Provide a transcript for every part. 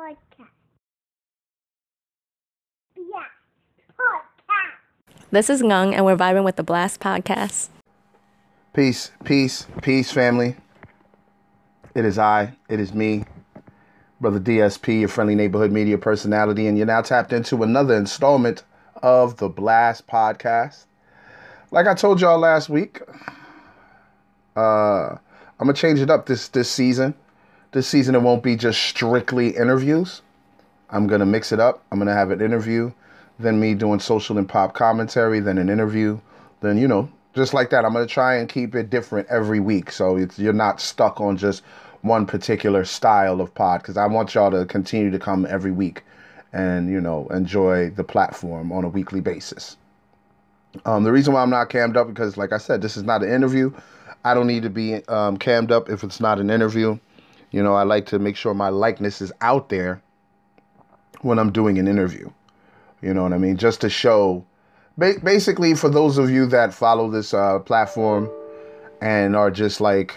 podcast. Yeah, podcast. This is Ngung, and we're vibing with the Blast Podcast. Peace, peace, peace, family. It is I, it is me, Brother DSP, your friendly neighborhood media personality, and you're now tapped into another installment of the Blast Podcast. Like I told y'all last week, uh, I'm gonna change it up this this season. This season it won't be just strictly interviews. I'm gonna mix it up. I'm gonna have an interview, then me doing social and pop commentary, then an interview, then you know, just like that. I'm gonna try and keep it different every week, so it's, you're not stuck on just one particular style of pod. Because I want y'all to continue to come every week, and you know, enjoy the platform on a weekly basis. Um, the reason why I'm not cammed up because, like I said, this is not an interview. I don't need to be um, cammed up if it's not an interview. You know, I like to make sure my likeness is out there when I'm doing an interview. You know what I mean? Just to show, basically, for those of you that follow this uh, platform and are just like,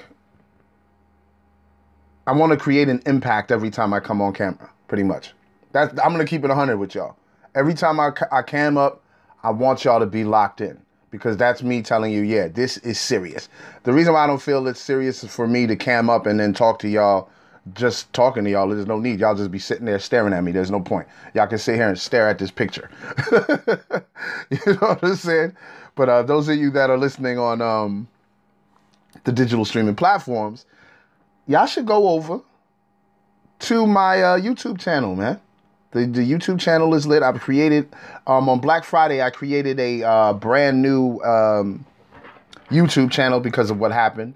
I want to create an impact every time I come on camera, pretty much. That I'm gonna keep it 100 with y'all. Every time I, I cam up, I want y'all to be locked in because that's me telling you, yeah, this is serious. The reason why I don't feel it's serious for me to cam up and then talk to y'all, just talking to y'all. There's no need. Y'all just be sitting there staring at me. There's no point. Y'all can sit here and stare at this picture. you know what I'm saying? But uh, those of you that are listening on um, the digital streaming platforms, y'all should go over to my uh, YouTube channel, man. The, the YouTube channel is lit. I've created um, on Black Friday. I created a uh, brand new um, YouTube channel because of what happened,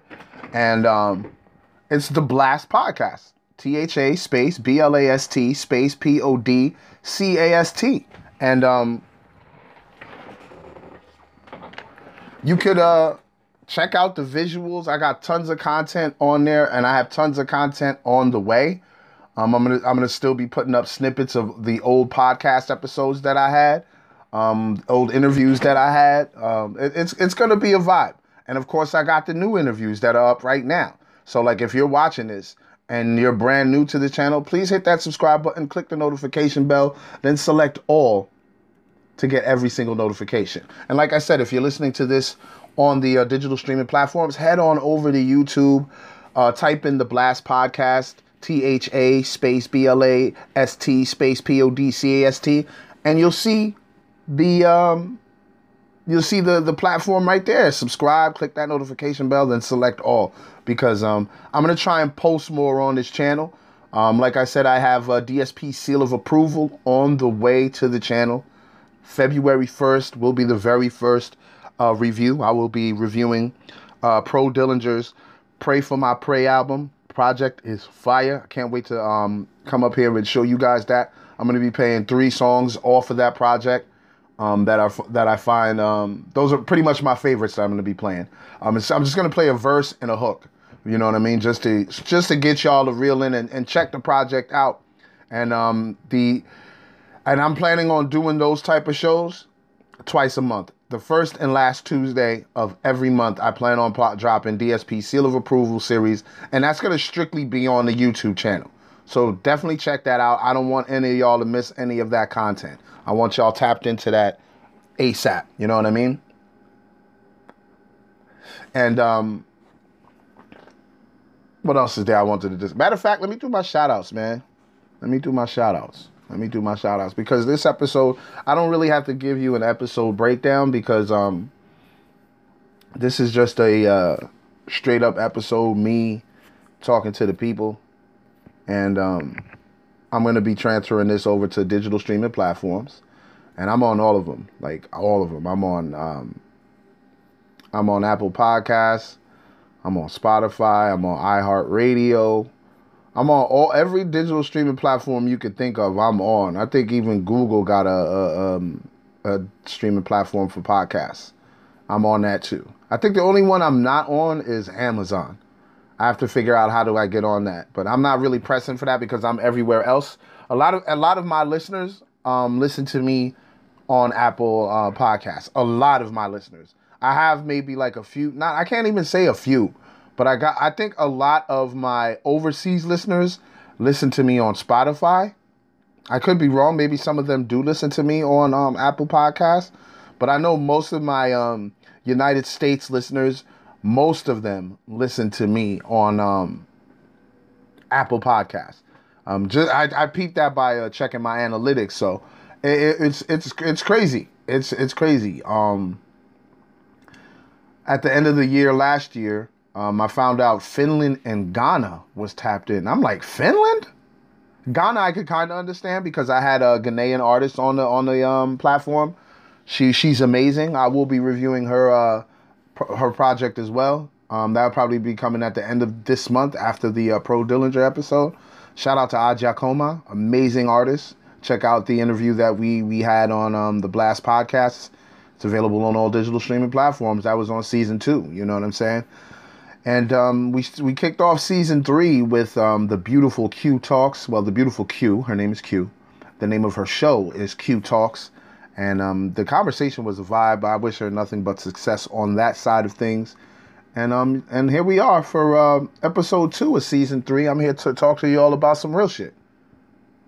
and um, it's the Blast Podcast. T H A space B L A S T space P O D C A S T, and um, you could uh check out the visuals. I got tons of content on there, and I have tons of content on the way. Um, I'm gonna I'm gonna still be putting up snippets of the old podcast episodes that I had, um, old interviews that I had. Um, it, it's it's gonna be a vibe, and of course I got the new interviews that are up right now. So like if you're watching this and you're brand new to the channel, please hit that subscribe button, click the notification bell, then select all to get every single notification. And like I said, if you're listening to this on the uh, digital streaming platforms, head on over to YouTube, uh, type in the Blast Podcast, T H A space B L A S T space P O D C A S T, and you'll see the um, you'll see the the platform right there. Subscribe, click that notification bell, then select all because um, I'm gonna try and post more on this channel. Um, like I said, I have a DSP seal of approval on the way to the channel. February 1st will be the very first uh, review. I will be reviewing uh, Pro Dillinger's Pray for My Pray album. Project is fire. I can't wait to um, come up here and show you guys that. I'm going to be playing three songs off of that project um, that are that I find um, those are pretty much my favorites that I'm going to be playing. Um, I'm just going to play a verse and a hook. You know what I mean? Just to just to get y'all to reel in and, and check the project out. And um, the and I'm planning on doing those type of shows twice a month. The first and last Tuesday of every month, I plan on plot dropping DSP Seal of Approval series, and that's gonna strictly be on the YouTube channel. So definitely check that out. I don't want any of y'all to miss any of that content. I want y'all tapped into that ASAP. You know what I mean? And um, what else is there I wanted to just matter of fact, let me do my shout outs, man. Let me do my shout outs. Let me do my shout outs because this episode, I don't really have to give you an episode breakdown because um this is just a uh, straight up episode me talking to the people and um I'm going to be transferring this over to digital streaming platforms and I'm on all of them, like all of them. I'm on um I'm on Apple Podcasts, I'm on Spotify, I'm on iHeartRadio, I'm on all every digital streaming platform you could think of. I'm on. I think even Google got a a, um, a streaming platform for podcasts. I'm on that too. I think the only one I'm not on is Amazon. I have to figure out how do I get on that, but I'm not really pressing for that because I'm everywhere else. A lot of a lot of my listeners um, listen to me on Apple uh, Podcasts. A lot of my listeners. I have maybe like a few. Not I can't even say a few but I got I think a lot of my overseas listeners listen to me on Spotify. I could be wrong. Maybe some of them do listen to me on um, Apple Podcasts, but I know most of my um, United States listeners, most of them listen to me on um, Apple Podcasts. Um, just I, I peeped that by uh, checking my analytics. So it, it's it's it's crazy. It's it's crazy. Um, at the end of the year last year, um, I found out Finland and Ghana was tapped in. I'm like Finland. Ghana, I could kind of understand because I had a Ghanaian artist on the on the um, platform. She she's amazing. I will be reviewing her uh, her project as well. Um, that'll probably be coming at the end of this month after the uh, Pro Dillinger episode. Shout out to Ajakoma, amazing artist. Check out the interview that we we had on um, the Blast podcast. It's available on all digital streaming platforms. That was on season two. You know what I'm saying? And um, we we kicked off season three with um, the beautiful Q Talks. Well, the beautiful Q. Her name is Q. The name of her show is Q Talks. And um, the conversation was a vibe. I wish her nothing but success on that side of things. And um and here we are for uh, episode two of season three. I'm here to talk to you all about some real shit.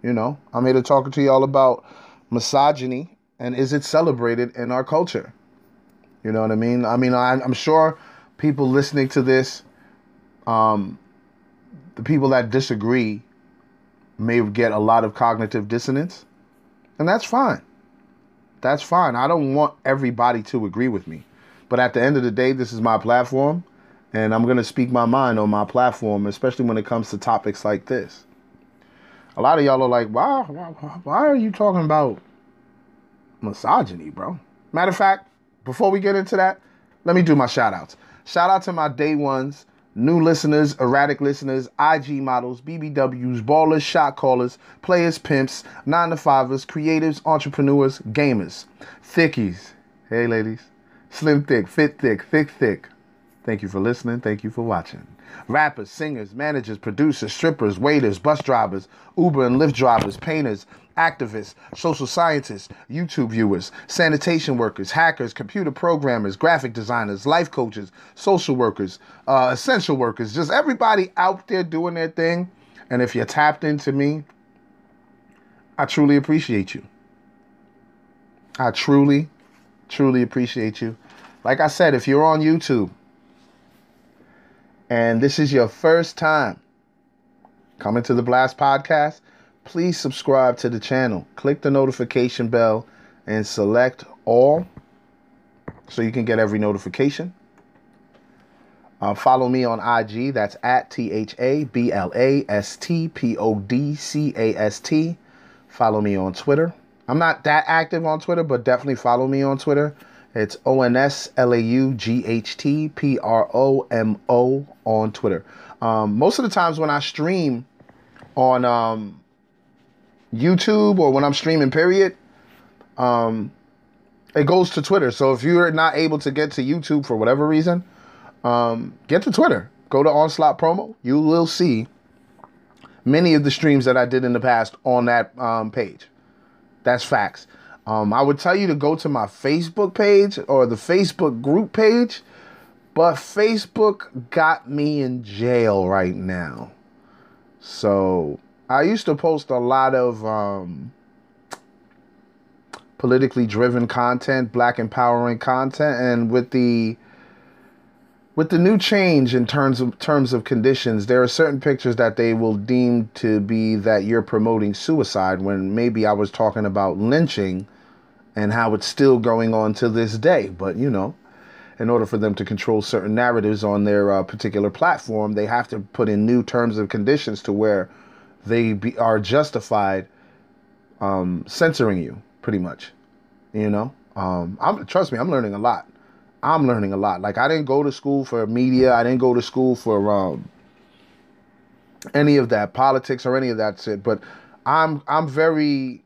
You know, I'm here to talk to you all about misogyny and is it celebrated in our culture? You know what I mean? I mean, I'm sure people listening to this, um, the people that disagree may get a lot of cognitive dissonance, and that's fine. That's fine. I don't want everybody to agree with me. But at the end of the day, this is my platform, and I'm going to speak my mind on my platform, especially when it comes to topics like this. A lot of y'all are like, why, why, why are you talking about misogyny, bro? Matter of fact, before we get into that, let me do my shout outs. Shout out to my day ones, new listeners, erratic listeners, IG models, BBWs, ballers, shot callers, players, pimps, nine to fivers, creatives, entrepreneurs, gamers, thickies. Hey, ladies. Slim thick, fit thick, thick thick. Thank you for listening. Thank you for watching. Rappers, singers, managers, producers, strippers, waiters, bus drivers, Uber and Lyft drivers, painters, activists, social scientists, YouTube viewers, sanitation workers, hackers, computer programmers, graphic designers, life coaches, social workers, uh, essential workers, just everybody out there doing their thing. And if you're tapped into me, I truly appreciate you. I truly, truly appreciate you. Like I said, if you're on YouTube and this is your first time coming to the Blast Podcast, please subscribe to the channel. Click the notification bell and select all so you can get every notification. Uh, follow me on IG. That's at T H A B L A S T P O D C A S T. Follow me on Twitter. I'm not that active on Twitter, but definitely follow me on Twitter. It's O N S L A U G H T P R O M O on Twitter. Um, most of the times when I stream on um, YouTube or when I'm streaming, period, um, it goes to Twitter. So if you're not able to get to YouTube for whatever reason, um, get to Twitter. Go to Onslaught Promo. You will see many of the streams that I did in the past on that um, page. That's facts. Um, I would tell you to go to my Facebook page or the Facebook group page, but Facebook got me in jail right now. So I used to post a lot of um, politically driven content, black empowering content, and with the with the new change in terms of terms of conditions, there are certain pictures that they will deem to be that you're promoting suicide when maybe I was talking about lynching and how it's still going on to this day. But you know, in order for them to control certain narratives on their uh, particular platform, they have to put in new terms of conditions to where they be, are justified um, censoring you, pretty much. You know, um, I'm trust me, I'm learning a lot. I'm learning a lot. Like I didn't go to school for media. I didn't go to school for um, any of that politics or any of that shit. But I'm I'm very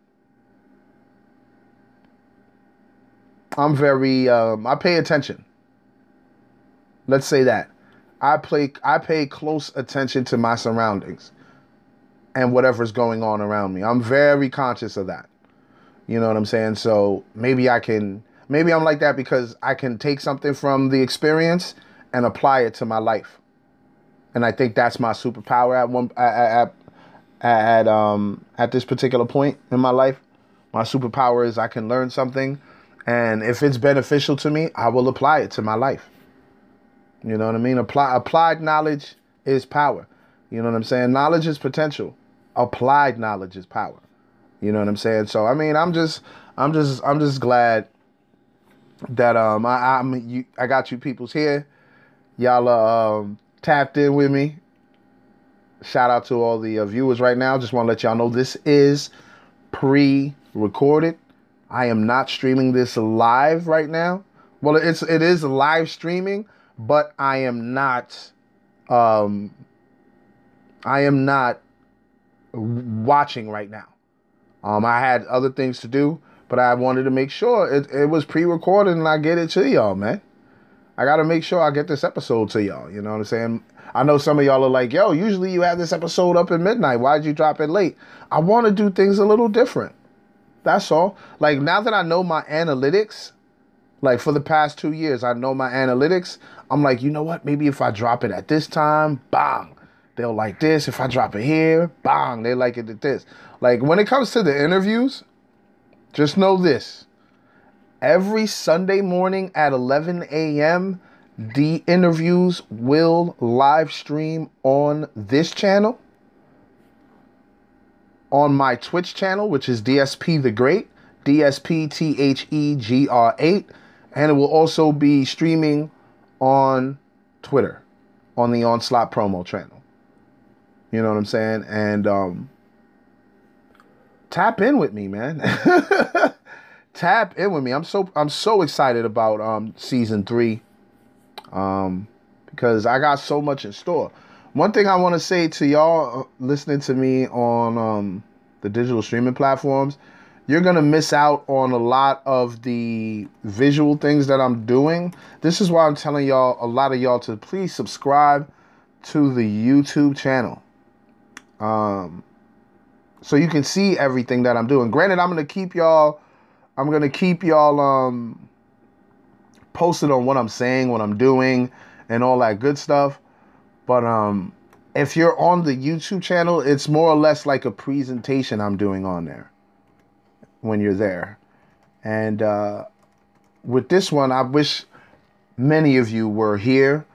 I'm very um, I pay attention. Let's say that. I play I pay close attention to my surroundings and whatever's going on around me. I'm very conscious of that. You know what I'm saying? So maybe I can maybe I'm like that because I can take something from the experience and apply it to my life. And I think that's my superpower at one at at um at this particular point in my life. My superpower is I can learn something and if it's beneficial to me, I will apply it to my life. You know what I mean? Apply applied knowledge is power. You know what I'm saying? Knowledge is potential. Applied knowledge is power. You know what I'm saying? So I mean, I'm just I'm just I'm just glad that um I I'm you I got you peoples here. Y'all are um, tapped in with me. Shout out to all the uh, viewers right now. Just want to let y'all know this is pre-recorded. I am not streaming this live right now. Well, it's it is live streaming, but I am not um I am not watching right now. Um I had other things to do, but I wanted to make sure it, it was pre-recorded and I get it to y'all, man. I got to make sure I get this episode to y'all. You know what I'm saying? I know some of y'all are like, yo, usually you have this episode up at midnight. Why'd you drop it late? I want to do things a little different. That's all. Like now that I know my analytics, like for the past two years, I know my analytics. I'm like, you know what? Maybe if I drop it at this time, bang, they'll like this. If I drop it here, bang, they like it at this. Like when it comes to the interviews, just know this every Sunday morning at 11 a.m., the interviews will live stream on this channel, on my Twitch channel, which is DSP the Great, DSP T H E G R 8, and it will also be streaming on Twitter, on the Onslaught promo channel. You know what I'm saying? And um, tap in with me, man. tap in with me. I'm so I'm so excited about um season three. Um because I got so much in store. One thing I want to say to y'all uh, listening to me on um the digital streaming platforms, you're going to miss out on a lot of the visual things that I'm doing. This is why I'm telling y'all a lot of y'all to please subscribe to the YouTube channel. Um so you can see everything that I'm doing. Granted, I'm to keep y'all I'm gonna keep y'all um posted on what I'm saying, what I'm doing, and all that good stuff. But um if you're on the YouTube channel, it's more or less like a presentation I'm doing on there when you're there. And uh with this one, I wish many of you were here.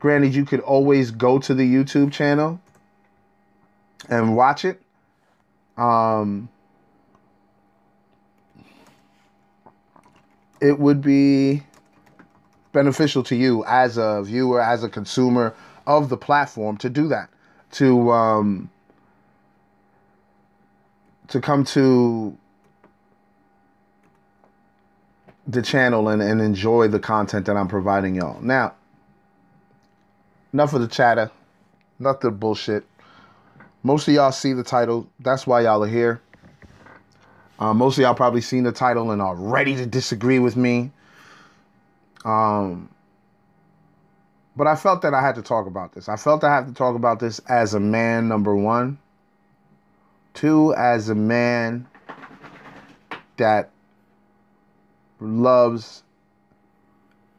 Granted, you could always go to the YouTube channel and watch it. Um it would be beneficial to you as a viewer, as a consumer of the platform to do that, to um, to come to the channel and, and enjoy the content that I'm providing y'all. Now, enough of the chatter, enough of the bullshit. Most of y'all see the title. That's why y'all are here. Uh, most of y'all probably seen the title and are ready to disagree with me. Um, but I felt that I had to talk about this. I felt I have to talk about this as a man, number one. Two, as a man that loves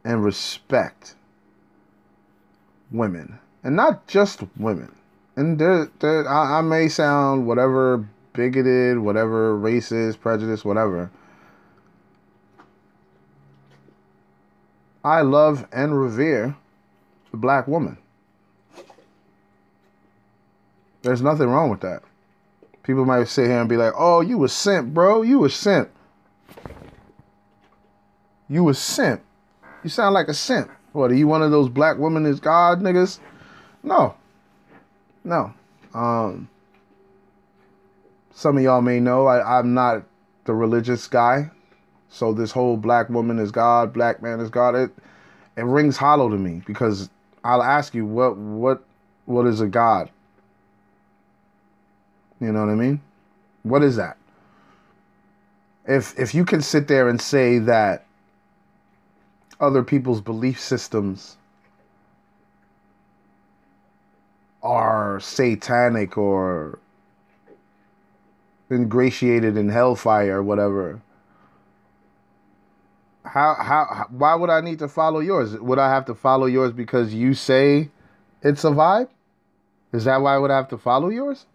and respect women. And not just women. And I, I may sound whatever bigoted, whatever, racist, prejudice, whatever. I love and revere the black woman. There's nothing wrong with that. People might sit here and be like, "Oh, you was simp, bro. You was simp. You was simp. You sound like a simp. What are you one of those black women is God niggas? No, no. Um, some of y'all may know I, I'm not the religious guy. So this whole black woman is God, black man is God, it it rings hollow to me because I'll ask you what what what is a God? You know what I mean? What is that? If if you can sit there and say that other people's belief systems are satanic or ingratiated in hellfire or whatever. How, how why would I need to follow yours? Would I have to follow yours because you say it's a vibe? Is that why I would have to follow yours?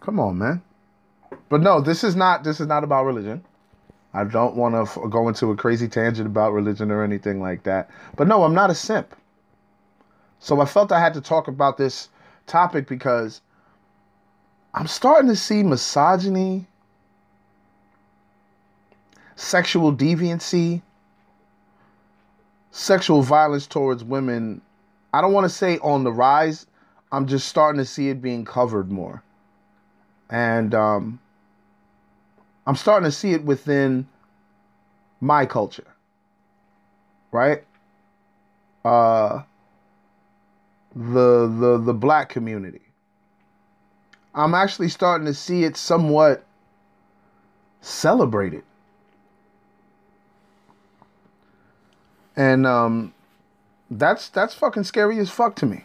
Come on, man. But no, this is not this is not about religion. I don't want to f- go into a crazy tangent about religion or anything like that. But no, I'm not a simp. So I felt I had to talk about this topic because I'm starting to see misogyny, sexual deviancy, sexual violence towards women. I don't want to say on the rise. I'm just starting to see it being covered more. And um, I'm starting to see it within my culture. Right? Uh the the the black community. I'm actually starting to see it somewhat celebrated. And um that's that's fucking scary as fuck to me.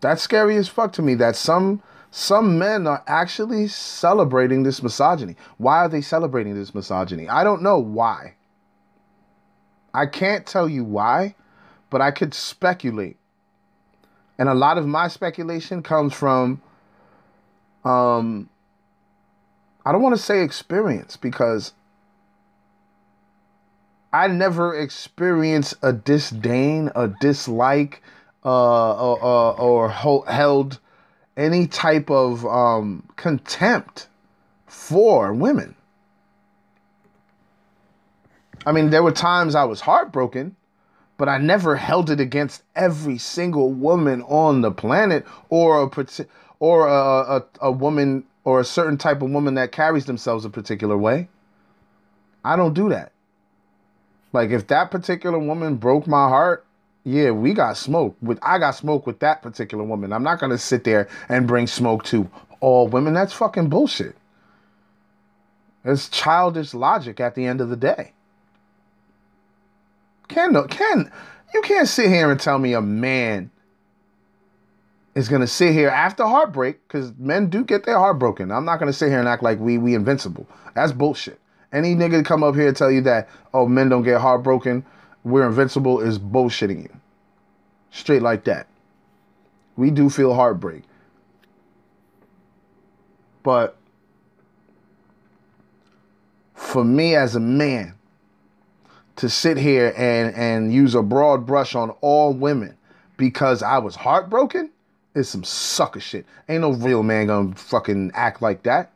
That's scary as fuck to me that some some men are actually celebrating this misogyny. Why are they celebrating this misogyny? I don't know why. I can't tell you why, but I could speculate. And a lot of my speculation comes from um I don't want to say experience because I never experienced a disdain, a dislike, uh, or, or, or ho- held any type of um, contempt for women. I mean, there were times I was heartbroken, but I never held it against every single woman on the planet or a or a, a, a woman or a certain type of woman that carries themselves a particular way. I don't do that. Like if that particular woman broke my heart, yeah, we got smoke. With I got smoke with that particular woman. I'm not gonna sit there and bring smoke to all women. That's fucking bullshit. It's childish logic at the end of the day. No can you can't sit here and tell me a man is gonna sit here after heartbreak, because men do get their heart broken. I'm not gonna sit here and act like we we invincible. That's bullshit. Any nigga come up here and tell you that, oh, men don't get heartbroken, we're invincible is bullshitting you. Straight like that. We do feel heartbreak. But for me as a man to sit here and, and use a broad brush on all women because I was heartbroken is some sucker shit. Ain't no real man gonna fucking act like that.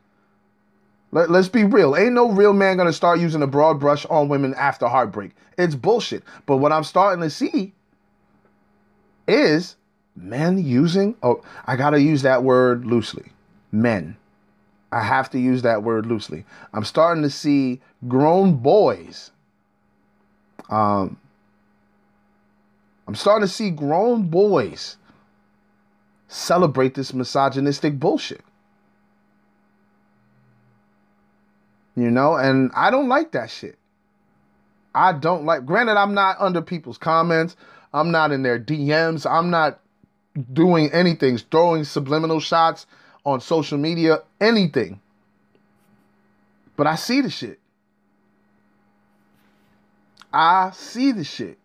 Let, let's be real. Ain't no real man gonna start using a broad brush on women after heartbreak. It's bullshit. But what I'm starting to see is men using, oh, I gotta use that word loosely. Men. I have to use that word loosely. I'm starting to see grown boys. Um, I'm starting to see grown boys celebrate this misogynistic bullshit. You know, and I don't like that shit. I don't like, granted, I'm not under people's comments, I'm not in their DMs, I'm not doing anything, throwing subliminal shots on social media, anything. But I see the shit. I see the shit.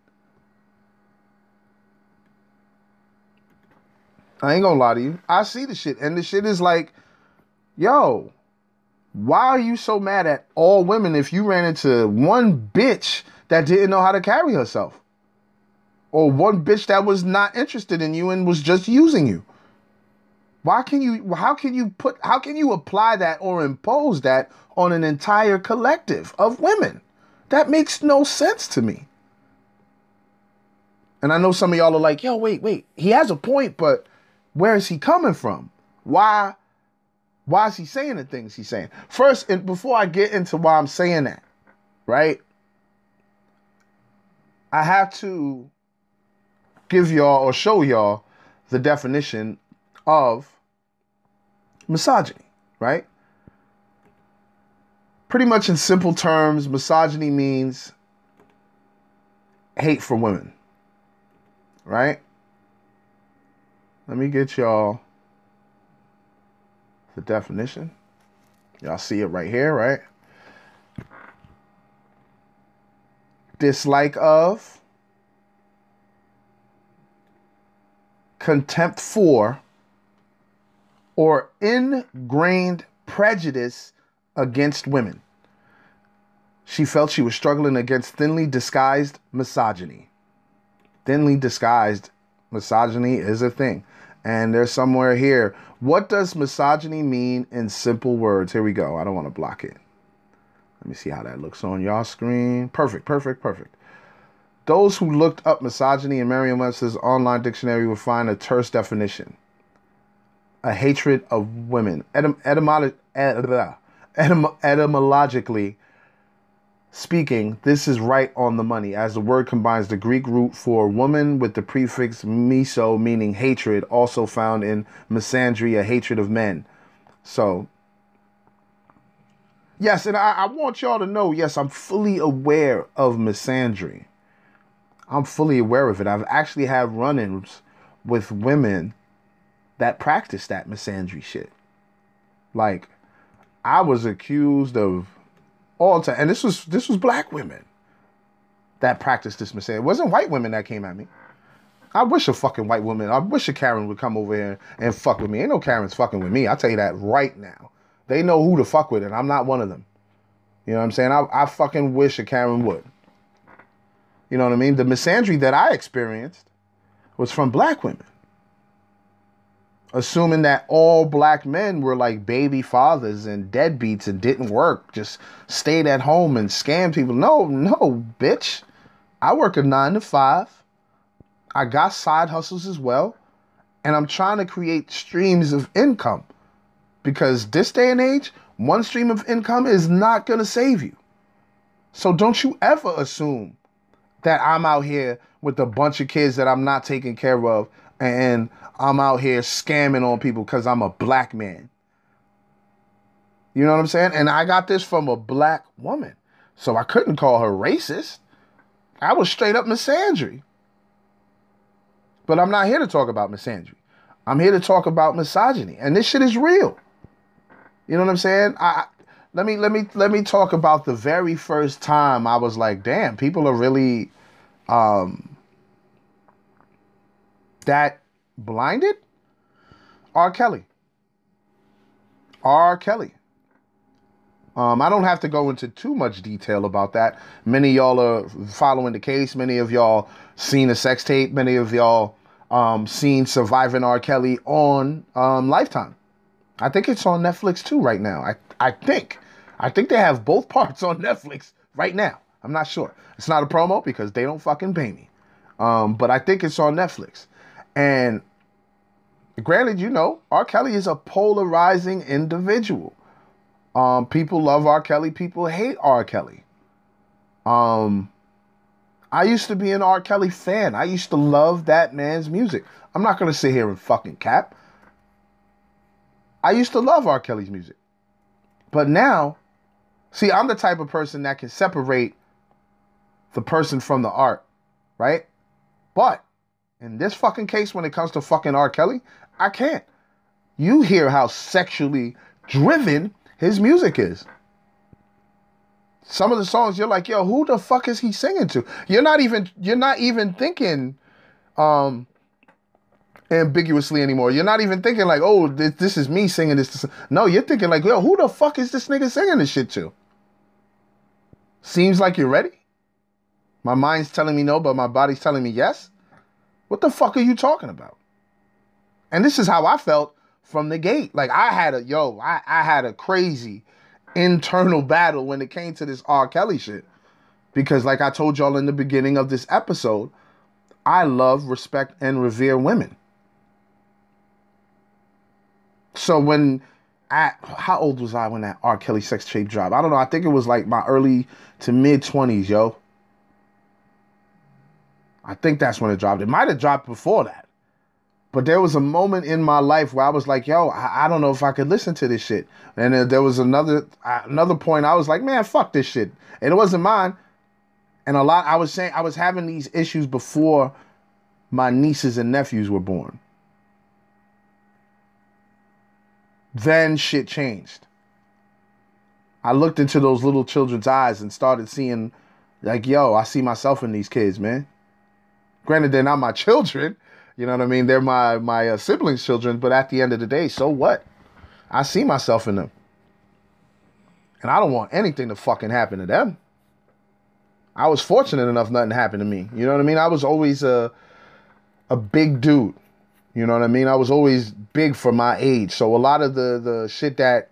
I ain't gonna lie to you. I see the shit. And the shit is like, yo, why are you so mad at all women if you ran into one bitch that didn't know how to carry herself? Or one bitch that was not interested in you and was just using you? Why can you how can you put how can you apply that or impose that on an entire collective of women? That makes no sense to me. And I know some of y'all are like, yo, wait, wait. He has a point, but where is he coming from? Why why is he saying the things he's saying? First, and before I get into why I'm saying that, right? I have to give y'all or show y'all the definition of misogyny, right? Pretty much in simple terms, misogyny means hate for women, right? Let me get y'all the definition. Y'all see it right here, right? Dislike of, contempt for, or ingrained prejudice against women. She felt she was struggling against thinly disguised misogyny. Thinly disguised misogyny is a thing. And there's somewhere here. What does misogyny mean in simple words? Here we go. I don't want to block it. Let me see how that looks on y'all screen. Perfect, perfect, perfect. Those who looked up misogyny in Merriam Webster's online dictionary will find a terse definition a hatred of women. Etym- etymolo- eh, etym- etymologically speaking, this is right on the money, as the word combines the Greek root for woman with the prefix miso, meaning hatred, also found in misandry, a hatred of men. So, yes, and I, I want y'all to know yes, I'm fully aware of misandry. I'm fully aware of it. I've actually had run ins with women that practice that misandry shit. Like, I was accused of all time, and this was this was black women that practiced this misandry. It wasn't white women that came at me. I wish a fucking white woman, I wish a Karen would come over here and fuck with me. Ain't no Karens fucking with me. I'll tell you that right now. They know who to fuck with, and I'm not one of them. You know what I'm saying? I, I fucking wish a Karen would. You know what I mean? The misandry that I experienced was from black women assuming that all black men were like baby fathers and deadbeats and didn't work, just stayed at home and scammed people. No, no, bitch. I work a nine to five. I got side hustles as well. And I'm trying to create streams of income because this day and age, one stream of income is not going to save you. So don't you ever assume that I'm out here with a bunch of kids that I'm not taking care of and I'm out here scamming on people because I'm a black man. You know what I'm saying? And I got this from a black woman. So I couldn't call her racist. I was straight up misandry. But I'm not here to talk about misandry. I'm here to talk about misogyny. And this shit is real. You know what I'm saying? I let me let me let me talk about the very first time I was like, damn, people are really um that blinded? R. Kelly. R. Kelly. Um, I don't have to go into too much detail about that. Many y'all are following the case. Many of y'all seen a sex tape. Many of y'all um, seen Surviving R. Kelly on um, Lifetime. I think it's on Netflix too right now. I, I think. I think they have both parts on Netflix right now. I'm not sure. It's not a promo because they don't fucking pay me. Um, but I think it's on Netflix. And granted, you know, R. Kelly is a polarizing individual. Um, people love R. Kelly, people hate R. Kelly. Um, I used to be an R. Kelly fan. I used to love that man's music. I'm not gonna sit here and fucking cap. I used to love R. Kelly's music. But now, see, I'm the type of person that can separate the person from the art, right? But in this fucking case, when it comes to fucking R. Kelly, I can't. You hear how sexually driven his music is. Some of the songs you're like, yo, who the fuck is he singing to? You're not even you're not even thinking um ambiguously anymore. You're not even thinking like, oh, this, this is me singing this. No, you're thinking like, yo, who the fuck is this nigga singing this shit to? Seems like you're ready. My mind's telling me no, but my body's telling me yes. What the fuck are you talking about? And this is how I felt from the gate. Like I had a yo, I, I had a crazy internal battle when it came to this R. Kelly shit. Because like I told y'all in the beginning of this episode, I love, respect, and revere women. So when I how old was I when that R. Kelly sex tape dropped? I don't know. I think it was like my early to mid twenties, yo. I think that's when it dropped. It might have dropped before that. But there was a moment in my life where I was like, yo, I, I don't know if I could listen to this shit. And then there was another uh, another point I was like, man, fuck this shit. And it wasn't mine. And a lot I was saying I was having these issues before my nieces and nephews were born. Then shit changed. I looked into those little children's eyes and started seeing like, yo, I see myself in these kids, man. Granted, they're not my children. You know what I mean? They're my my uh, siblings' children, but at the end of the day, so what? I see myself in them. And I don't want anything to fucking happen to them. I was fortunate enough nothing happened to me. You know what I mean? I was always a a big dude. You know what I mean? I was always big for my age. So a lot of the the shit that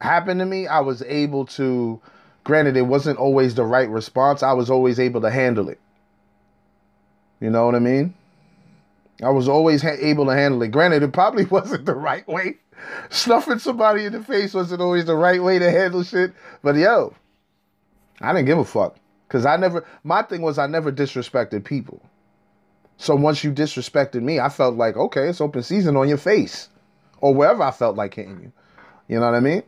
happened to me, I was able to granted it wasn't always the right response. I was always able to handle it. You know what I mean? I was always ha- able to handle it. Granted, it probably wasn't the right way. Snuffing somebody in the face wasn't always the right way to handle shit. But yo, I didn't give a fuck. Cause I never my thing was I never disrespected people. So once you disrespected me, I felt like, okay, it's open season on your face. Or wherever I felt like hitting you. You know what I mean?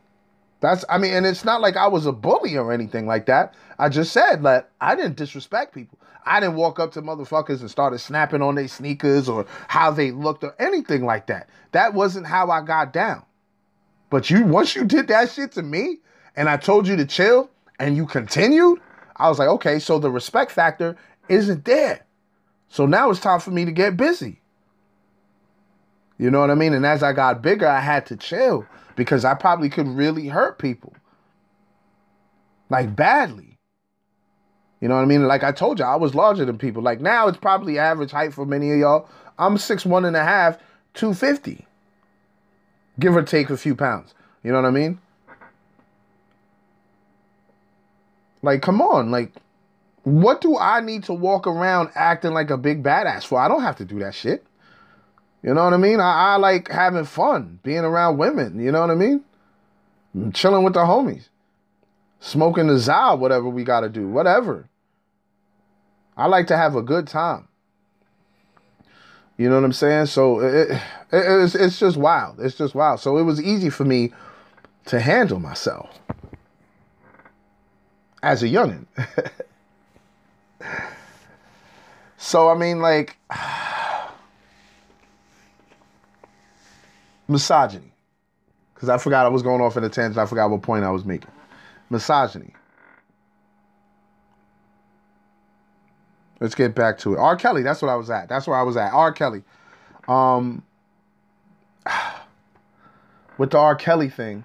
That's I mean, and it's not like I was a bully or anything like that. I just said that I didn't disrespect people. I didn't walk up to motherfuckers and started snapping on their sneakers or how they looked or anything like that. That wasn't how I got down. But you once you did that shit to me and I told you to chill and you continued, I was like, okay, so the respect factor isn't there. So now it's time for me to get busy. You know what I mean? And as I got bigger, I had to chill because I probably could really hurt people. Like badly. You know what I mean? Like I told you, I was larger than people. Like now it's probably average height for many of y'all. I'm six one and a half, 250. Give or take a few pounds. You know what I mean? Like, come on. Like, what do I need to walk around acting like a big badass for? I don't have to do that shit. You know what I mean? I, I like having fun, being around women. You know what I mean? chilling with the homies, smoking the za, whatever we got to do, whatever. I like to have a good time. You know what I'm saying? So it, it, it's, it's just wild. It's just wild. So it was easy for me to handle myself as a youngin'. so I mean, like misogyny, because I forgot I was going off in a tangent. I forgot what point I was making. Misogyny. Let's get back to it. R. Kelly, that's what I was at. That's where I was at. R. Kelly. Um, with the R. Kelly thing,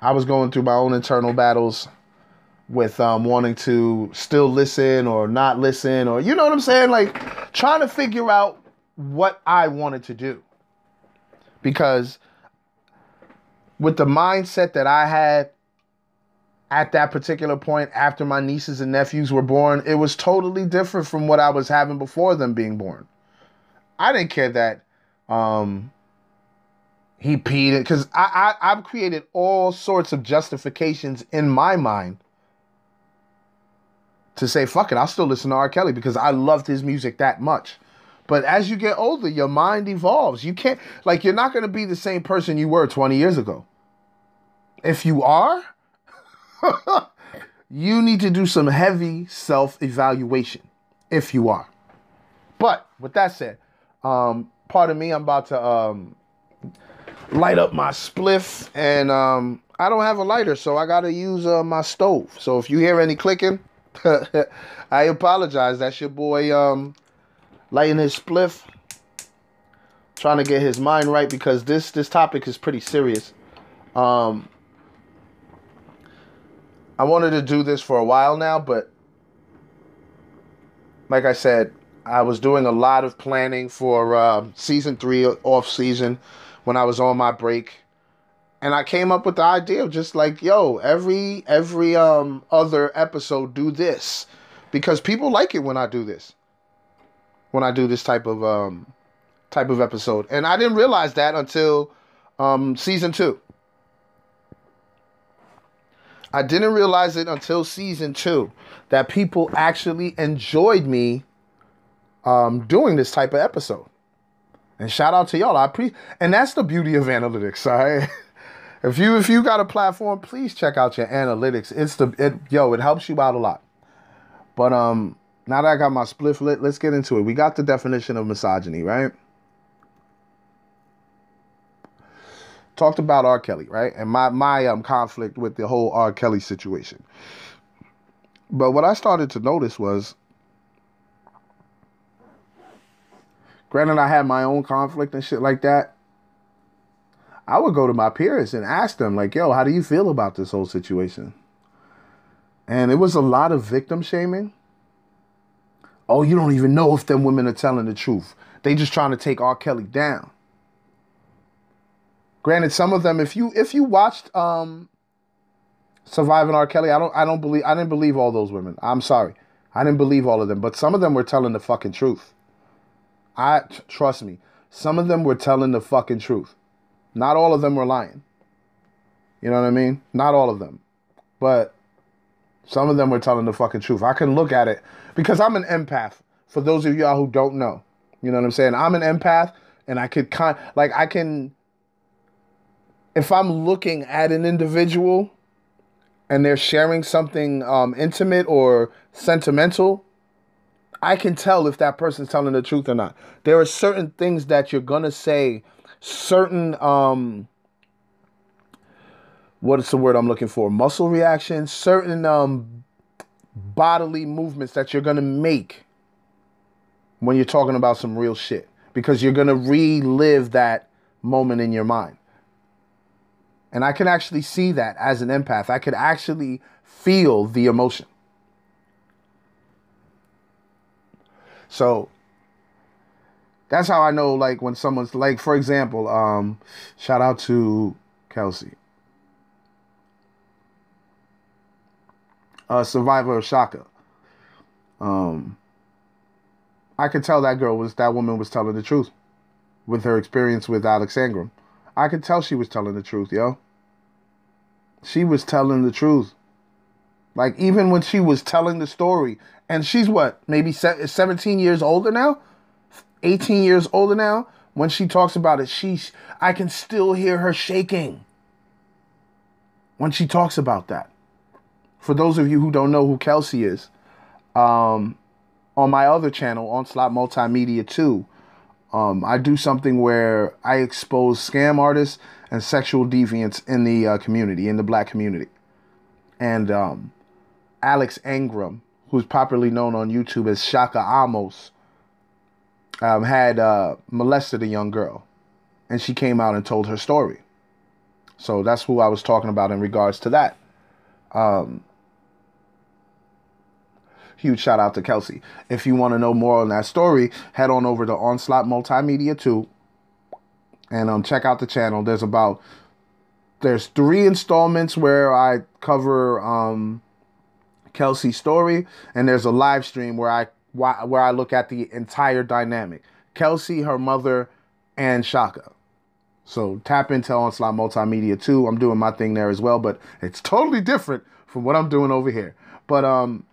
I was going through my own internal battles with um, wanting to still listen or not listen, or you know what I'm saying? Like trying to figure out what I wanted to do. Because with the mindset that I had at that particular point after my nieces and nephews were born, it was totally different from what I was having before them being born. I didn't care that um, he peed it. because I, I I've created all sorts of justifications in my mind to say fuck it, I'll still listen to R. Kelly because I loved his music that much. But as you get older, your mind evolves. You can't like you're not going to be the same person you were 20 years ago. If you are, you need to do some heavy self-evaluation if you are. But with that said, um, pardon me, I'm about to um, light up my spliff, and um, I don't have a lighter, so I gotta use uh, my stove. So if you hear any clicking, I apologize. That's your boy um, lighting his spliff, trying to get his mind right because this this topic is pretty serious. Um, I wanted to do this for a while now, but like I said, I was doing a lot of planning for uh, season three off season when I was on my break, and I came up with the idea of just like, yo, every every um other episode do this because people like it when I do this. When I do this type of um type of episode, and I didn't realize that until um season two. I didn't realize it until season two that people actually enjoyed me um, doing this type of episode. And shout out to y'all. I pre and that's the beauty of analytics. All right. if you if you got a platform, please check out your analytics. It's the it, yo, it helps you out a lot. But um, now that I got my spliff lit, let's get into it. We got the definition of misogyny, right? Talked about R. Kelly, right? And my my um conflict with the whole R. Kelly situation. But what I started to notice was Granted, I had my own conflict and shit like that. I would go to my peers and ask them, like, yo, how do you feel about this whole situation? And it was a lot of victim shaming. Oh, you don't even know if them women are telling the truth. They just trying to take R. Kelly down. Granted, some of them, if you if you watched um Surviving R. Kelly, I don't I don't believe I didn't believe all those women. I'm sorry. I didn't believe all of them, but some of them were telling the fucking truth. I trust me. Some of them were telling the fucking truth. Not all of them were lying. You know what I mean? Not all of them. But some of them were telling the fucking truth. I can look at it because I'm an empath. For those of y'all who don't know, you know what I'm saying? I'm an empath and I could kind like I can if I'm looking at an individual and they're sharing something um, intimate or sentimental, I can tell if that person's telling the truth or not. There are certain things that you're gonna say, certain um, what is the word I'm looking for? Muscle reactions, certain um, bodily movements that you're gonna make when you're talking about some real shit because you're gonna relive that moment in your mind. And I can actually see that as an empath. I could actually feel the emotion. So that's how I know, like, when someone's, like, for example, um, shout out to Kelsey. A survivor of Shaka. Um, I could tell that girl was, that woman was telling the truth with her experience with Alex Sangram. I could tell she was telling the truth, yo. She was telling the truth. Like even when she was telling the story, and she's what, maybe 17 years older now, 18 years older now. When she talks about it, she, I can still hear her shaking. When she talks about that. For those of you who don't know who Kelsey is, um, on my other channel, Onslaught Multimedia 2, um, I do something where I expose scam artists and sexual deviants in the uh, community, in the black community. And um, Alex Angram, who's popularly known on YouTube as Shaka Amos, um, had uh, molested a young girl. And she came out and told her story. So that's who I was talking about in regards to that. Um, huge shout out to Kelsey. If you want to know more on that story, head on over to Onslaught Multimedia 2 and um, check out the channel. There's about there's three installments where I cover um, Kelsey's story, and there's a live stream where I where I look at the entire dynamic. Kelsey, her mother, and Shaka. So tap into Onslaught Multimedia 2. I'm doing my thing there as well, but it's totally different from what I'm doing over here. But um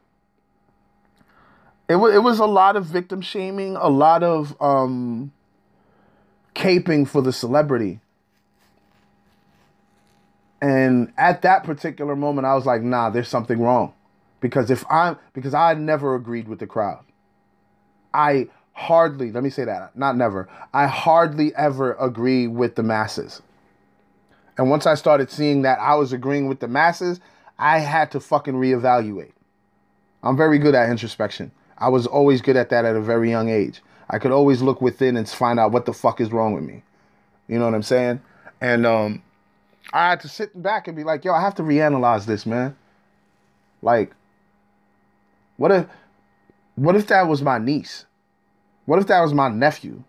it was it was a lot of victim shaming, a lot of um caping for the celebrity. And at that particular moment, I was like, nah, there's something wrong. Because if I'm, because I never agreed with the crowd. I hardly, let me say that, not never, I hardly ever agree with the masses. And once I started seeing that I was agreeing with the masses, I had to fucking reevaluate. I'm very good at introspection. I was always good at that at a very young age. I could always look within and find out what the fuck is wrong with me. You know what I'm saying? And um, I had to sit back and be like, yo, I have to reanalyze this, man. Like, what if what if that was my niece? What if that was my nephew?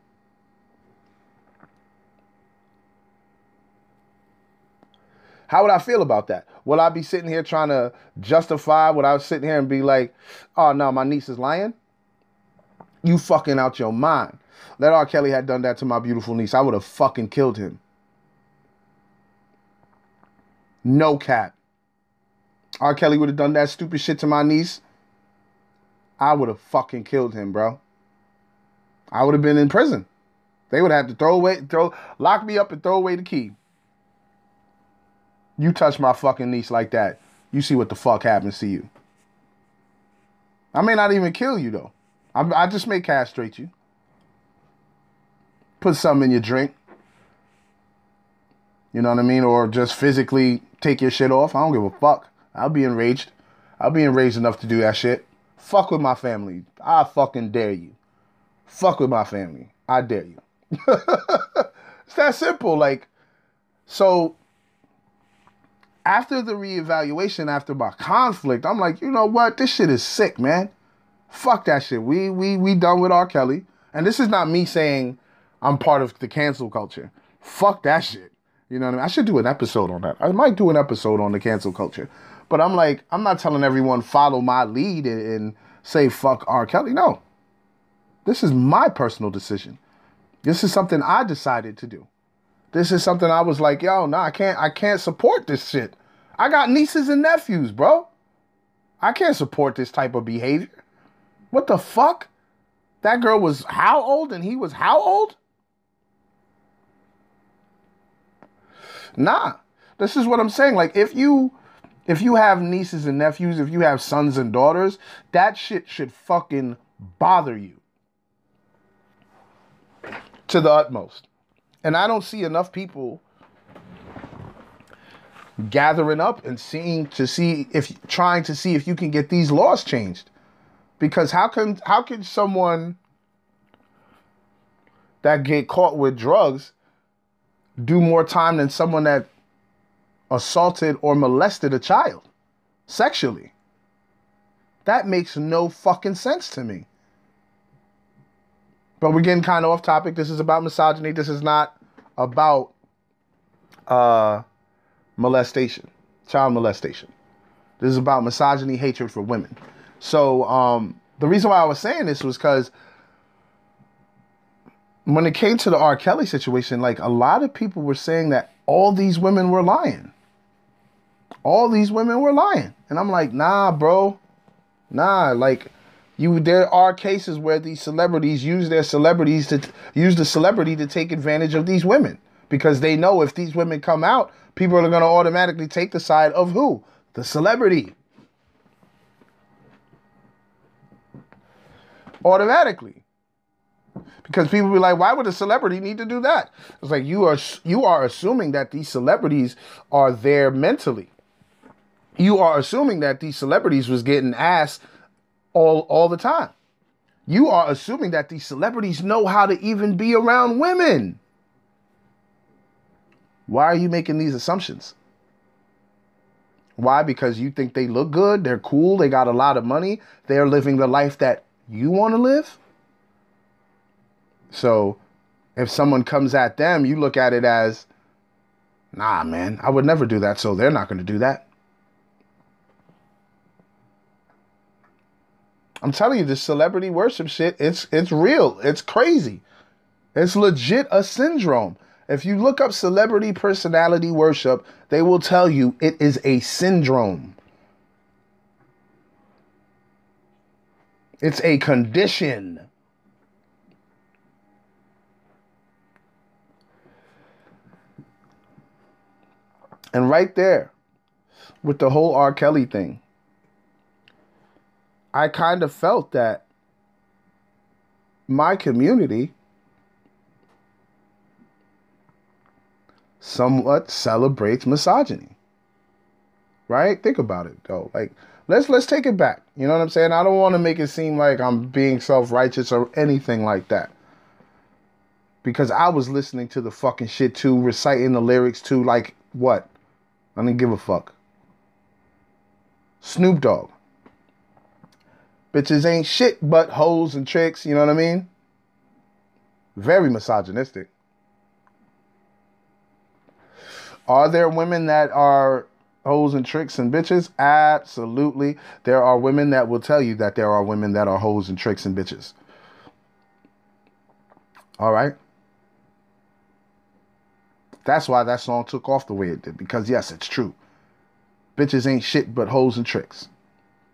How would I feel about that? Will I be sitting here trying to justify? Would I sit here and be like, oh no, my niece is lying? You fucking out your mind. Let R. Kelly had done that to my beautiful niece. I would have fucking killed him. No cap. R. Kelly would have done that stupid shit to my niece. I would have fucking killed him, bro. I would have been in prison. They would have to throw away, throw, lock me up and throw away the key. You touch my fucking niece like that, you see what the fuck happens to you. I may not even kill you though. I, I just may castrate you. Put something in your drink. You know what I mean? Or just physically take your shit off. I don't give a fuck. I'll be enraged. I'll be enraged enough to do that shit. Fuck with my family. I fucking dare you. Fuck with my family. I dare you. it's that simple. Like, so after the reevaluation, after my conflict, I'm like, you know what? This shit is sick, man. Fuck that shit. We we we done with R. Kelly. And this is not me saying I'm part of the cancel culture. Fuck that shit. You know what I mean? I should do an episode on that. I might do an episode on the cancel culture. But I'm like, I'm not telling everyone follow my lead and, and say fuck R. Kelly. No. This is my personal decision. This is something I decided to do. This is something I was like, yo, no, I can't I can't support this shit. I got nieces and nephews, bro. I can't support this type of behavior. What the fuck? That girl was how old and he was how old? Nah. This is what I'm saying. Like if you if you have nieces and nephews, if you have sons and daughters, that shit should fucking bother you to the utmost. And I don't see enough people gathering up and seeing to see if trying to see if you can get these laws changed. Because how can how can someone that get caught with drugs do more time than someone that assaulted or molested a child sexually? That makes no fucking sense to me. But we're getting kind of off topic. This is about misogyny. This is not about uh, molestation, child molestation. This is about misogyny, hatred for women. So um, the reason why I was saying this was because when it came to the R. Kelly situation, like a lot of people were saying that all these women were lying. All these women were lying. And I'm like, nah, bro. Nah, like you there are cases where these celebrities use their celebrities to use the celebrity to take advantage of these women because they know if these women come out, people are going to automatically take the side of who? The celebrity. Automatically. Because people be like, why would a celebrity need to do that? It's like you are you are assuming that these celebrities are there mentally. You are assuming that these celebrities was getting ass all all the time. You are assuming that these celebrities know how to even be around women. Why are you making these assumptions? Why? Because you think they look good, they're cool, they got a lot of money, they're living the life that you want to live? So, if someone comes at them, you look at it as, nah, man, I would never do that, so they're not going to do that. I'm telling you, this celebrity worship shit, it's it's real. It's crazy. It's legit a syndrome. If you look up celebrity personality worship, they will tell you it is a syndrome. It's a condition. And right there, with the whole R. Kelly thing, I kind of felt that my community somewhat celebrates misogyny. Right? Think about it though. Like let's let's take it back. You know what I'm saying? I don't want to make it seem like I'm being self-righteous or anything like that. Because I was listening to the fucking shit too, reciting the lyrics too, like what? I didn't give a fuck. Snoop Dogg. Bitches ain't shit but hoes and tricks, you know what I mean? Very misogynistic. Are there women that are hoes and tricks and bitches? Absolutely. There are women that will tell you that there are women that are hoes and tricks and bitches. All right. That's why that song took off the way it did, because yes, it's true. Bitches ain't shit but hoes and tricks.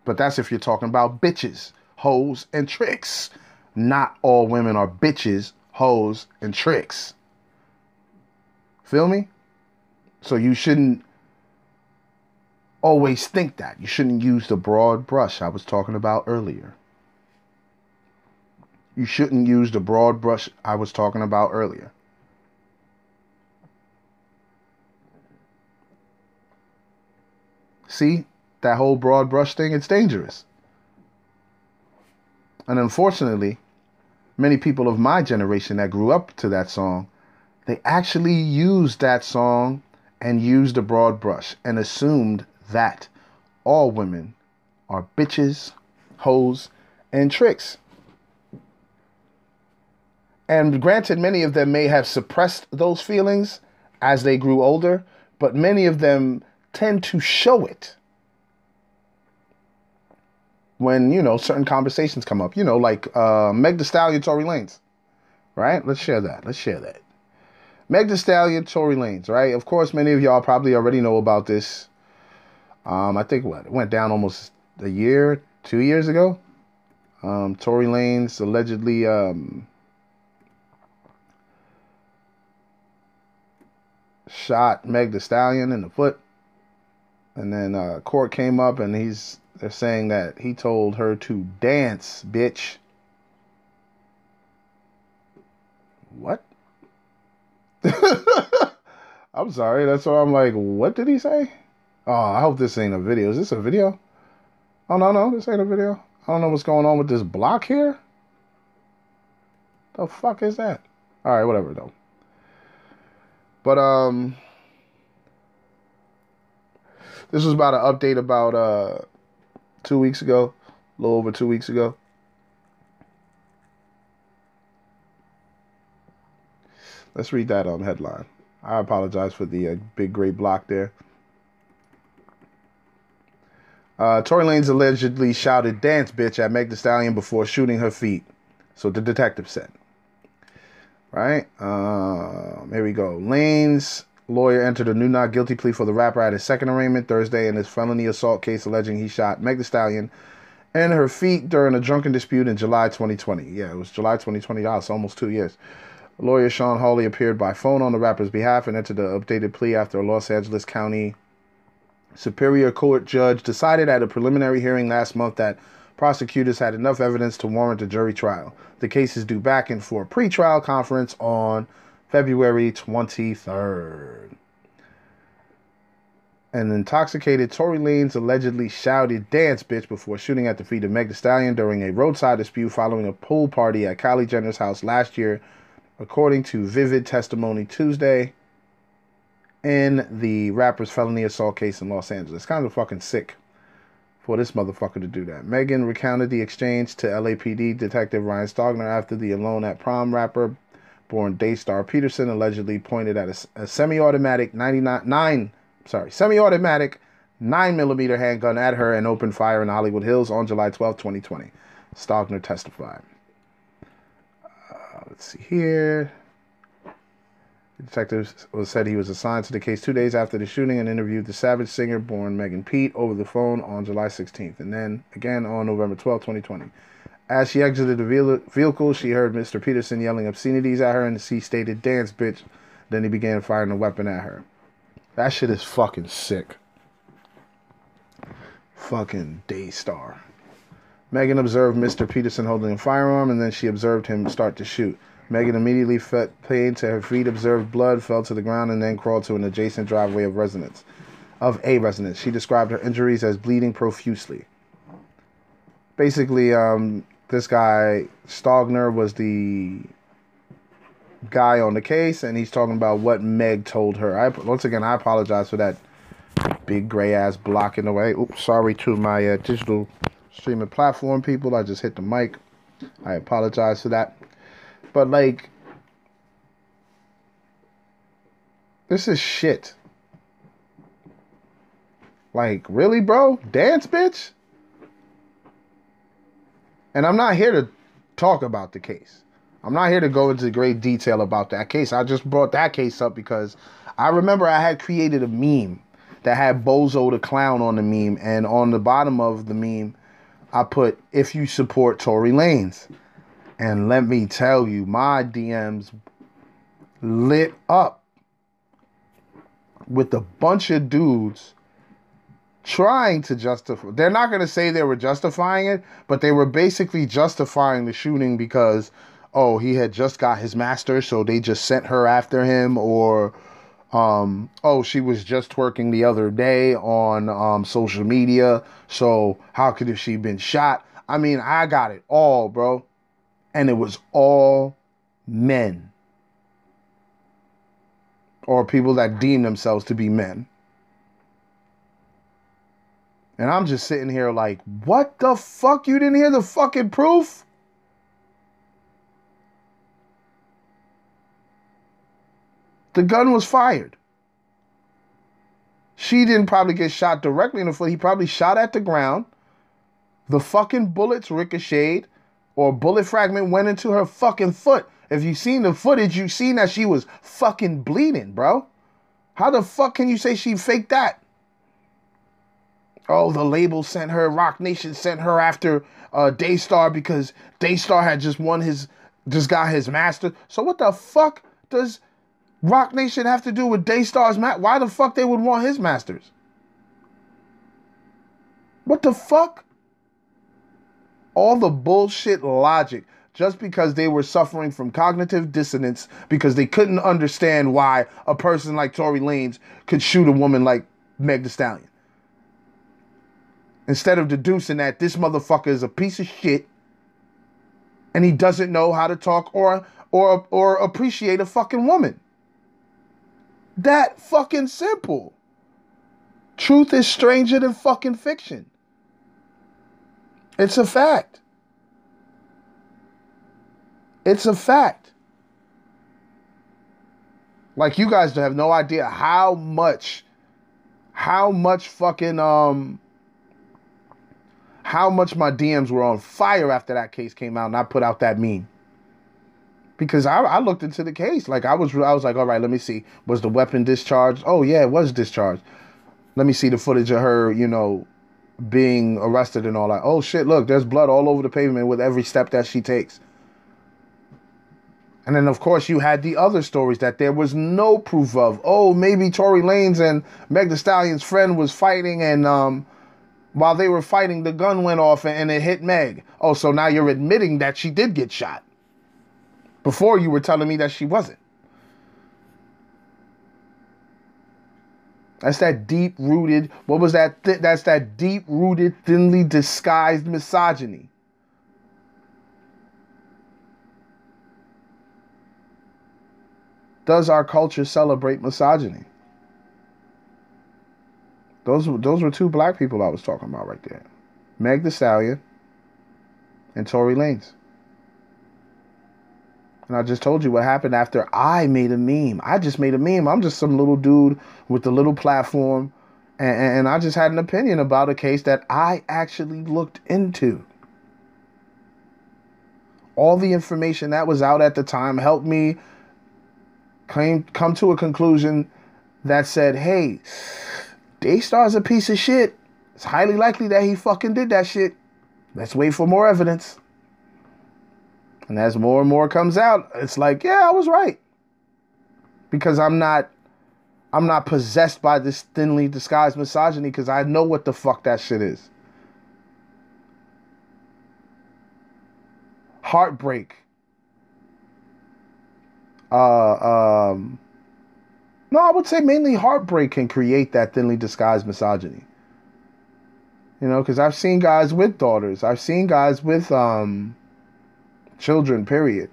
But that's if you're talking about bitches, hoes, and tricks. Not all women are bitches, hoes, and tricks. Feel me? So you shouldn't always think that. You shouldn't use the broad brush I was talking about earlier. You shouldn't use the broad brush I was talking about earlier. See, that whole broad brush thing, it's dangerous. And unfortunately, many people of my generation that grew up to that song, they actually used that song and used a broad brush and assumed that all women are bitches, hoes, and tricks. And granted, many of them may have suppressed those feelings as they grew older, but many of them tend to show it when, you know, certain conversations come up. You know, like uh, Meg Thee Stallion, Tory Lanez, right? Let's share that. Let's share that. Meg Thee Stallion, Tory Lanez, right? Of course, many of y'all probably already know about this. Um, I think what it went down almost a year, two years ago. Um, Tory Lanez allegedly um, shot Meg Thee Stallion in the foot, and then uh, court came up and he's they're saying that he told her to dance, bitch. What? I'm sorry. That's why I'm like, what did he say? Oh, I hope this ain't a video. Is this a video? Oh no, no, this ain't a video. I don't know what's going on with this block here. The fuck is that? All right, whatever though. But um, this was about an update about uh two weeks ago, a little over two weeks ago. Let's read that um headline. I apologize for the uh, big gray block there. Uh, Tory Lanez allegedly shouted "dance bitch" at Meg Thee Stallion before shooting her feet. So the detective said. Right? Uh, here we go. Lanez lawyer entered a new not guilty plea for the rapper at his second arraignment Thursday in his felony assault case alleging he shot Meg Thee Stallion and her feet during a drunken dispute in July 2020. Yeah, it was July 2020. That's almost two years. Lawyer Shawn Holley appeared by phone on the rapper's behalf and entered the updated plea after a Los Angeles County Superior Court judge decided at a preliminary hearing last month that prosecutors had enough evidence to warrant a jury trial. The case is due back in for a pretrial conference on February 23rd. An intoxicated Tory Lanez allegedly shouted dance bitch before shooting at the feet of Meg Thee Stallion during a roadside dispute following a pool party at Kylie Jenner's house last year, according to Vivid testimony Tuesday in the rapper's felony assault case in Los Angeles. Kind of fucking sick for this motherfucker to do that. Megan recounted the exchange to LAPD detective Ryan Stogner after the Alone at Prom rapper born Daystar Peterson allegedly pointed at a, a semi-automatic 99 nine sorry semi-automatic 9 millimeter handgun at her and opened fire in Hollywood Hills on July 12, 2020. Stogner testified. Let's see here. The detective was said he was assigned to the case two days after the shooting and interviewed the Savage singer born Megan Pete over the phone on July 16th and then again on November 12, 2020. As she exited the vehicle, she heard Mr. Peterson yelling obscenities at her and she stated, Dance, bitch. Then he began firing a weapon at her. That shit is fucking sick. Fucking Daystar. Megan observed Mr. Peterson holding a firearm and then she observed him start to shoot. Megan immediately felt pain to her feet, observed blood, fell to the ground, and then crawled to an adjacent driveway of residence. Of a residence, she described her injuries as bleeding profusely. Basically, um, this guy Stogner was the guy on the case, and he's talking about what Meg told her. I once again, I apologize for that big gray ass block in the way. Oops, sorry to my uh, digital streaming platform people. I just hit the mic. I apologize for that. But like, this is shit. Like, really, bro? Dance, bitch? And I'm not here to talk about the case. I'm not here to go into great detail about that case. I just brought that case up because I remember I had created a meme that had Bozo the Clown on the meme. And on the bottom of the meme, I put, if you support Tory Lanez. And let me tell you, my DMs lit up with a bunch of dudes trying to justify. They're not going to say they were justifying it, but they were basically justifying the shooting because, oh, he had just got his master, so they just sent her after him, or, um, oh, she was just twerking the other day on um, social media, so how could have she been shot? I mean, I got it all, bro. and it was all men or people that deem themselves to be men. And I'm just sitting here like, what the fuck? You didn't hear the fucking proof? The gun was fired. She didn't probably get shot directly in the foot. He probably shot at the ground. The fucking bullets ricocheted or bullet fragment went into her fucking foot. If you seen the footage, you seen that she was fucking bleeding, bro. How the fuck can you say she faked that? Oh, the label sent her, Roc Nation sent her after uh, Daystar because Daystar had just won his, just got his master. So what the fuck does Roc Nation have to do with Daystar's mat? Why the fuck they would want his masters? What the fuck? All the bullshit logic just because they were suffering from cognitive dissonance because they couldn't understand why a person like Tory Lanez could shoot a woman like Meg Thee Stallion. Instead of deducing that this motherfucker is a piece of shit and he doesn't know how to talk or or or appreciate a fucking woman. That fucking simple. Truth is stranger than fucking fiction. It's a fact. It's a fact. Like you guys have no idea how much how much fucking um how much my DMs were on fire after that case came out and I put out that meme. Because I, I looked into the case. Like I was I was like, all right, let me see. Was the weapon discharged? Oh yeah, it was discharged. Let me see the footage of her, you know, being arrested and all that. Oh shit, look, there's blood all over the pavement with every step that she takes. And then, of course, you had the other stories that there was no proof of. Oh, maybe Tory Lanez and Meg Thee Stallion's friend was fighting, and um, while they were fighting, the gun went off and, and it hit Meg. Oh, so now you're admitting that she did get shot. Before you were telling me that she wasn't. That's that deep rooted, what was that? Th- that's that deep rooted, thinly disguised misogyny. Does our culture celebrate misogyny? Those, those were two black people I was talking about right there. Meg Thee Stallion and Tory Lanez. And I just told you what happened after I made a meme. I just made a meme. I'm just some little dude with a little platform. And, and I just had an opinion about a case that I actually looked into. All the information that was out at the time helped me came come to a conclusion that said, hey, Daystar's a piece of shit. It's highly likely that he fucking did that shit. Let's wait for more evidence. And as more and more comes out, it's like, yeah, I was right. Because I'm not I'm not possessed by this thinly disguised misogyny because I know what the fuck that shit is. Heartbreak uh, um, no, I would say mainly heartbreak can create that thinly disguised misogyny. You know, because I've seen guys with daughters, I've seen guys with um, children, period,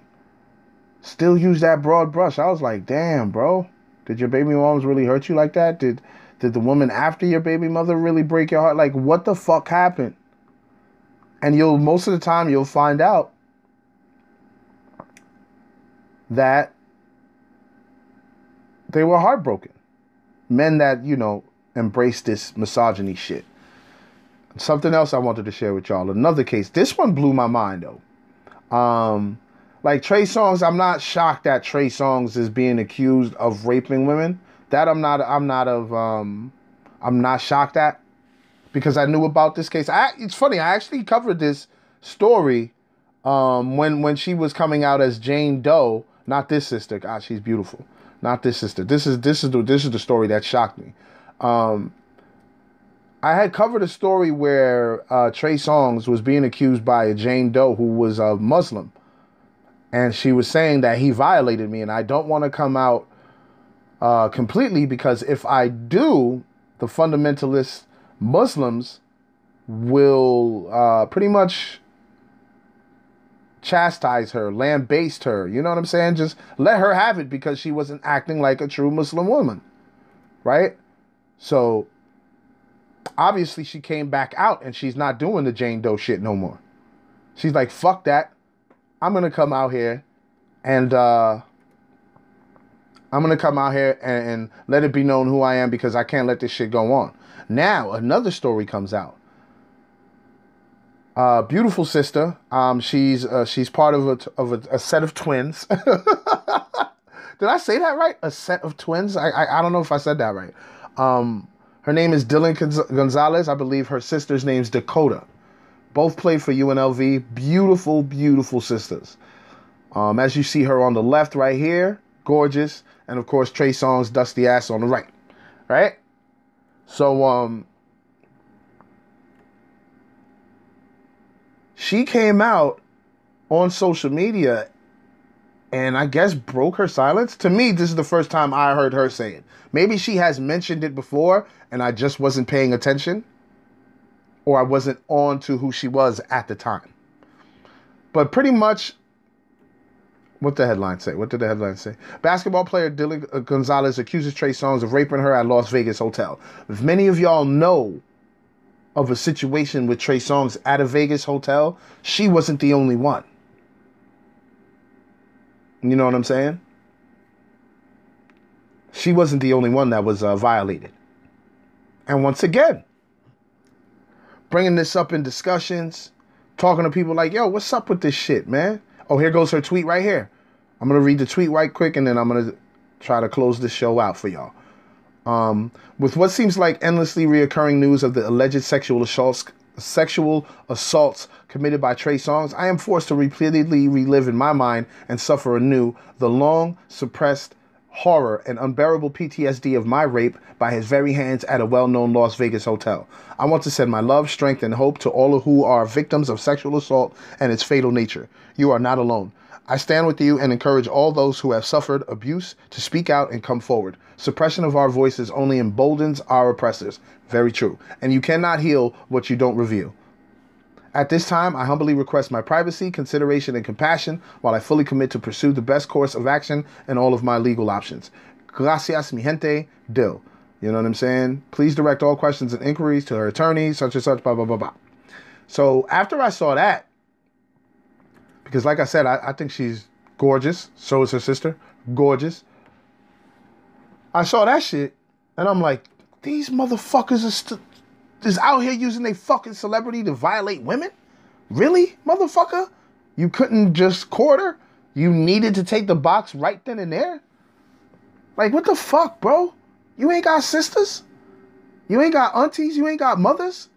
still use that broad brush. I was like, damn, bro, did your baby moms really hurt you like that? Did did the woman after your baby mother really break your heart? Like, what the fuck happened? And you'll most of the time you'll find out that they were heartbroken. Men that, you know, embrace this misogyny shit. Something else I wanted to share with y'all. Another case. This one blew my mind though. Um, like Trey Songz, I'm not shocked that Trey Songz is being accused of raping women. That I'm not. I'm not of. Um, I'm not shocked at because I knew about this case. I, it's funny. I actually covered this story um, when when she was coming out as Jane Doe. Not this sister. God, she's beautiful not this sister. This is this is the this is the story that shocked me. Um, I had covered a story where uh, Trey Songz was being accused by a Jane Doe who was a Muslim, and she was saying that he violated me, and I don't want to come out uh, completely because if I do, the fundamentalist Muslims will uh, pretty much chastise her, lambaste her. You know what I'm saying? Just let her have it because she wasn't acting like a true Muslim woman. Right? So obviously she came back out and she's not doing the Jane Doe shit no more. She's like, fuck that. I'm gonna come out here and uh I'm gonna come out here and, and let it be known who I am because I can't let this shit go on. Now another story comes out. Uh, beautiful sister. Um, she's uh, she's part of a of a, a set of twins. Did I say that right? A set of twins. I, I I don't know if I said that right. Um, her name is Dylan Gonzalez. I believe her sister's name's Dakota. Both played for UNLV. Beautiful, beautiful sisters. Um, as you see her on the left right here, gorgeous, and of course Trey Songz dusty ass on the right, right? So um, she came out on social media and I guess broke her silence. To me, this is the first time I heard her say it. Maybe she has mentioned it before and I just wasn't paying attention or I wasn't on to who she was at the time. But pretty much what the headline say? What did the headline say? Basketball player Dylan Gonzalez accuses Trey Songz of raping her at Las Vegas hotel. If many of y'all know of a situation with Trey Songz at a Vegas hotel, she wasn't the only one. You know what I'm saying? She wasn't the only one that was uh, violated. And once again, bringing this up in discussions, talking to people like, yo, what's up with this shit, man? Oh, here goes her tweet right here. I'm going to read the tweet right quick and then I'm going to try to close this show out for y'all. Um, with what seems like endlessly reoccurring news of the alleged sexual assaults, sexual assaults committed by Trey Songz, I am forced to repeatedly relive in my mind and suffer anew the long suppressed horror and unbearable PTSD of my rape by his very hands at a well known Las Vegas hotel. I want to send my love, strength, and hope to all who are victims of sexual assault and its fatal nature. You are not alone. I stand with you and encourage all those who have suffered abuse to speak out and come forward. Suppression of our voices only emboldens our oppressors. Very true. And you cannot heal what you don't reveal. At this time, I humbly request my privacy, consideration, and compassion while I fully commit to pursue the best course of action and all of my legal options. Gracias, mi gente, Dill. You know what I'm saying? Please direct all questions and inquiries to her attorney, such and such, blah, blah, blah, blah. So after I saw that, because like I said, I, I think she's gorgeous. So is her sister. Gorgeous. I saw that shit, and I'm like, these motherfuckers are st- is out here using their fucking celebrity to violate women? Really, motherfucker? You couldn't just quarter? You needed to take the box right then and there? Like, what the fuck, bro? You ain't got sisters? You ain't got aunties? You ain't got mothers?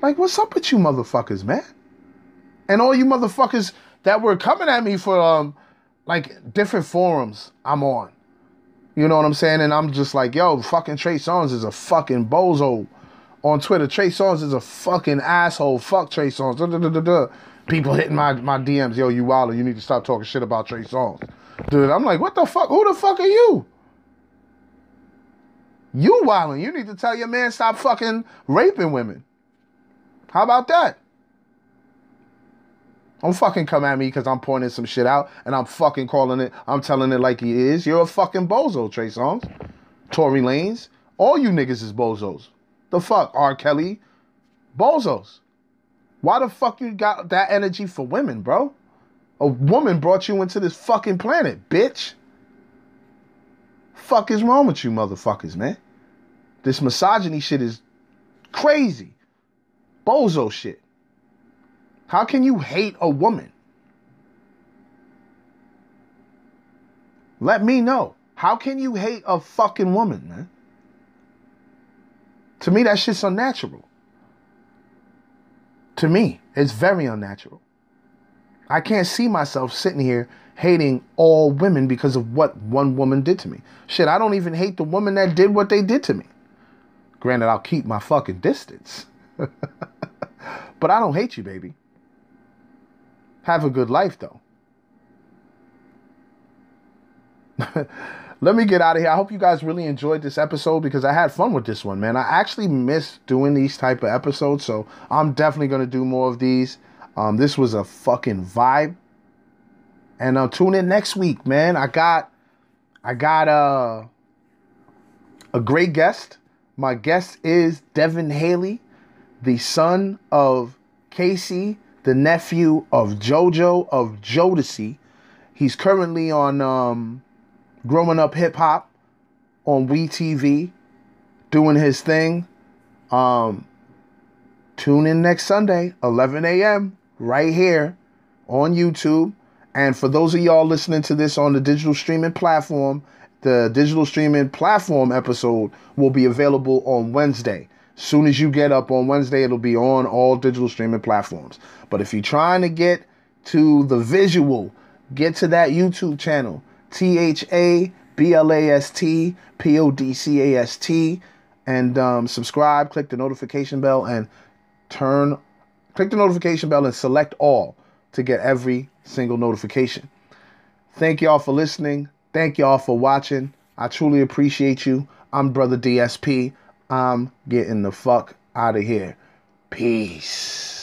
Like, what's up with you motherfuckers, man? And all you motherfuckers that were coming at me for um like different forums I'm on. You know what I'm saying? And I'm just like, yo, fucking Trey Songz is a fucking bozo. On Twitter, Trey Songz is a fucking asshole. Fuck Trey Songz. Duh, duh, duh, People hitting my, my DMs, yo, you wilder. You need to stop talking shit about Trey Songz. Dude, I'm like, what the fuck? Who the fuck are you? You wilding. You need to tell your man stop fucking raping women. How about that? Don't fucking come at me because I'm pointing some shit out and I'm fucking calling it, I'm telling it like he is. You're a fucking bozo, Trey Songz. Tory Lanez. All you niggas is bozos. The fuck, R. Kelly? Bozos. Why the fuck you got that energy for women, bro? A woman brought you into this fucking planet, bitch. Fuck is wrong with you motherfuckers, man? This misogyny shit is crazy. Bozo shit. How can you hate a woman? Let me know. How can you hate a fucking woman, man? To me, that shit's unnatural. To me, it's very unnatural. I can't see myself sitting here hating all women because of what one woman did to me. Shit, I don't even hate the woman that did what they did to me. Granted, I'll keep my fucking distance. but I don't hate you, baby. Have a good life, though. Let me get out of here. I hope you guys really enjoyed this episode because I had fun with this one, man. I actually miss doing these type of episodes, so I'm definitely to do more of these. Um, this was a fucking vibe. And uh, tune in next week, man. I got I got uh, a great guest. My guest is Devin Hailey, the son of K-Ci, the nephew of JoJo of Jodeci. He's currently on um, Growing Up Hip Hop on WeTV, doing his thing. Um, tune in next Sunday, 11 a.m., right here on YouTube. And for those of y'all listening to this on the digital streaming platform, the digital streaming platform episode will be available on Wednesday. Soon as you get up on Wednesday, it'll be on all digital streaming platforms. But if you're trying to get to the visual, get to that YouTube channel, T H A B L A S T P O D C A S T, and um, subscribe, click the notification bell, and turn, click the notification bell and select all to get every single notification. Thank y'all for listening. Thank y'all for watching. I truly appreciate you. I'm Brother DSP. I'm getting the fuck out of here. Peace.